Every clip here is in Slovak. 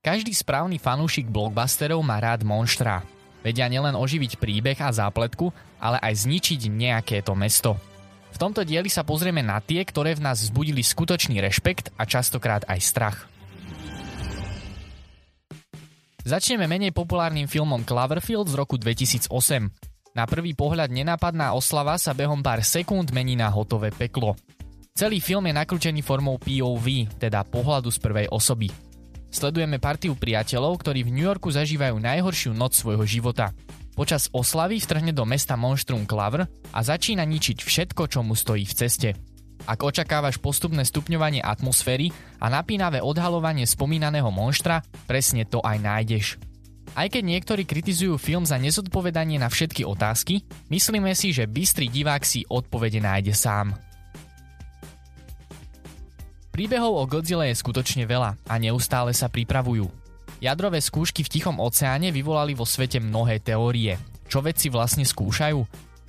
Každý správny fanúšik blockbusterov má rád monštra. Vedia nielen oživiť príbeh a zápletku, ale aj zničiť nejaké to mesto. V tomto dieli sa pozrieme na tie, ktoré v nás vzbudili skutočný rešpekt a častokrát aj strach. Začneme menej populárnym filmom Cloverfield z roku 2008. Na prvý pohľad nenápadná oslava sa behom pár sekúnd mení na hotové peklo. Celý film je nakrútený formou POV, teda pohľadu z prvej osoby. Sledujeme partiu priateľov, ktorí v New Yorku zažívajú najhoršiu noc svojho života. Počas oslavy vtrhne do mesta monštrum Klaver a začína ničiť všetko, čo mu stojí v ceste. Ak očakávaš postupné stupňovanie atmosféry a napínavé odhalovanie spomínaného monštra, presne to aj nájdeš. Aj keď niektorí kritizujú film za nezodpovedanie na všetky otázky, myslíme si, že bystrý divák si odpovede nájde sám. Príbehov o Godzilla je skutočne veľa a neustále sa pripravujú. Jadrové skúšky v Tichom oceáne vyvolali vo svete mnohé teórie. Čo vedci vlastne skúšajú?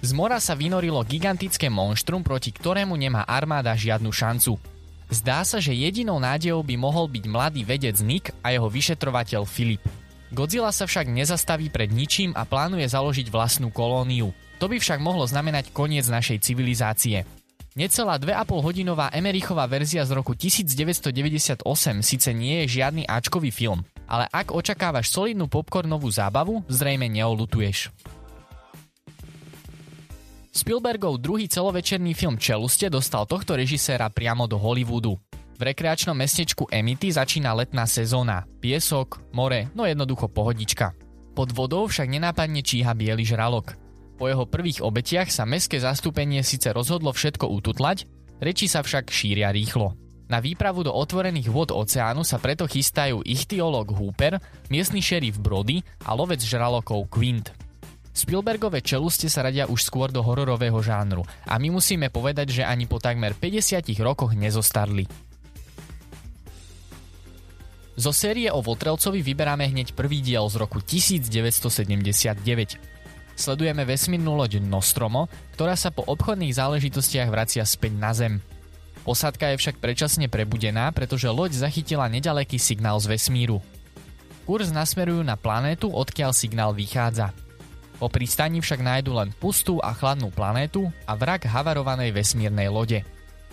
Z mora sa vynorilo gigantické monštrum, proti ktorému nemá armáda žiadnu šancu. Zdá sa, že jedinou nádejou by mohol byť mladý vedec Nick a jeho vyšetrovateľ Filip. Godzilla sa však nezastaví pred ničím a plánuje založiť vlastnú kolóniu. To by však mohlo znamenať koniec našej civilizácie. Necelá 2,5 hodinová Emerichová verzia z roku 1998 síce nie je žiadny Ačkový film, ale ak očakávaš solidnú popcornovú zábavu, zrejme neolutuješ. Spielbergov druhý celovečerný film Čeluste dostal tohto režiséra priamo do Hollywoodu. V rekreačnom mestečku Emity začína letná sezóna. Piesok, more, no jednoducho pohodička. Pod vodou však nenápadne číha biely žralok. Po jeho prvých obetiach sa mestské zastúpenie síce rozhodlo všetko ututlať, reči sa však šíria rýchlo. Na výpravu do otvorených vod oceánu sa preto chystajú ichtiolog Hooper, miestny šerif Brody a lovec žralokov Quint. Spielbergové čeluste sa radia už skôr do hororového žánru a my musíme povedať, že ani po takmer 50 rokoch nezostarli. Zo série o Votrelcovi vyberáme hneď prvý diel z roku 1979. Sledujeme vesmírnu loď Nostromo, ktorá sa po obchodných záležitostiach vracia späť na Zem. Posádka je však predčasne prebudená, pretože loď zachytila nedaleký signál z vesmíru. Kurs nasmerujú na planétu, odkiaľ signál vychádza. Po pristani však nájdu len pustú a chladnú planétu a vrak havarovanej vesmírnej lode.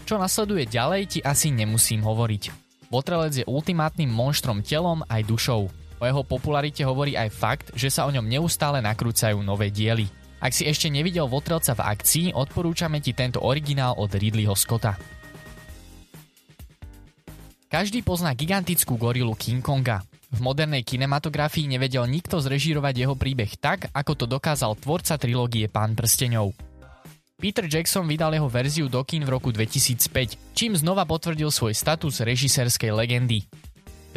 Čo nasleduje ďalej ti asi nemusím hovoriť. Votrelec je ultimátnym monštrom telom aj dušou. O jeho popularite hovorí aj fakt, že sa o ňom neustále nakrúcajú nové diely. Ak si ešte nevidel Votrelca v akcii, odporúčame ti tento originál od Ridleyho Scotta. Každý pozná gigantickú gorilu King Konga. V modernej kinematografii nevedel nikto zrežírovať jeho príbeh tak, ako to dokázal tvorca trilógie Pán prsteňov. Peter Jackson vydal jeho verziu do kín v roku 2005, čím znova potvrdil svoj status režisérskej legendy.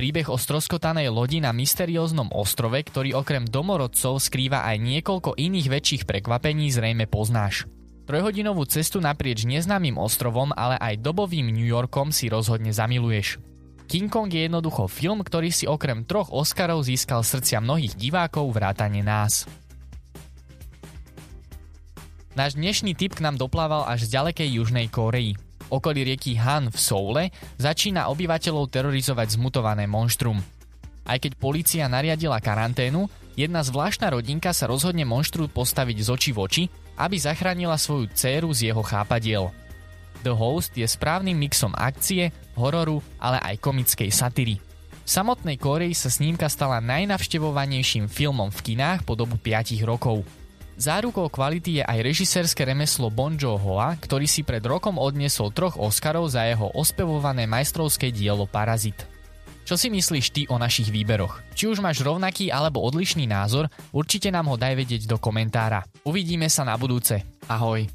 Príbeh o stroskotanej lodi na mysterióznom ostrove, ktorý okrem domorodcov skrýva aj niekoľko iných väčších prekvapení, zrejme poznáš. Trojhodinovú cestu naprieč neznámym ostrovom, ale aj dobovým New Yorkom si rozhodne zamiluješ. King Kong je jednoducho film, ktorý si okrem troch Oscarov získal srdcia mnohých divákov vrátane nás. Náš dnešný tip k nám doplával až z ďalekej Južnej Kóreji okolí rieky Han v Soule začína obyvateľov terorizovať zmutované monštrum. Aj keď polícia nariadila karanténu, jedna zvláštna rodinka sa rozhodne monštru postaviť z oči v oči, aby zachránila svoju dceru z jeho chápadiel. The Host je správnym mixom akcie, hororu, ale aj komickej satyry. V samotnej Koreji sa snímka stala najnavštevovanejším filmom v kinách po dobu 5 rokov – Zárukou kvality je aj režisérske remeslo Bon Joon-hoa, ktorý si pred rokom odniesol troch Oscarov za jeho ospevované majstrovské dielo Parazit. Čo si myslíš ty o našich výberoch? Či už máš rovnaký alebo odlišný názor, určite nám ho daj vedieť do komentára. Uvidíme sa na budúce. Ahoj.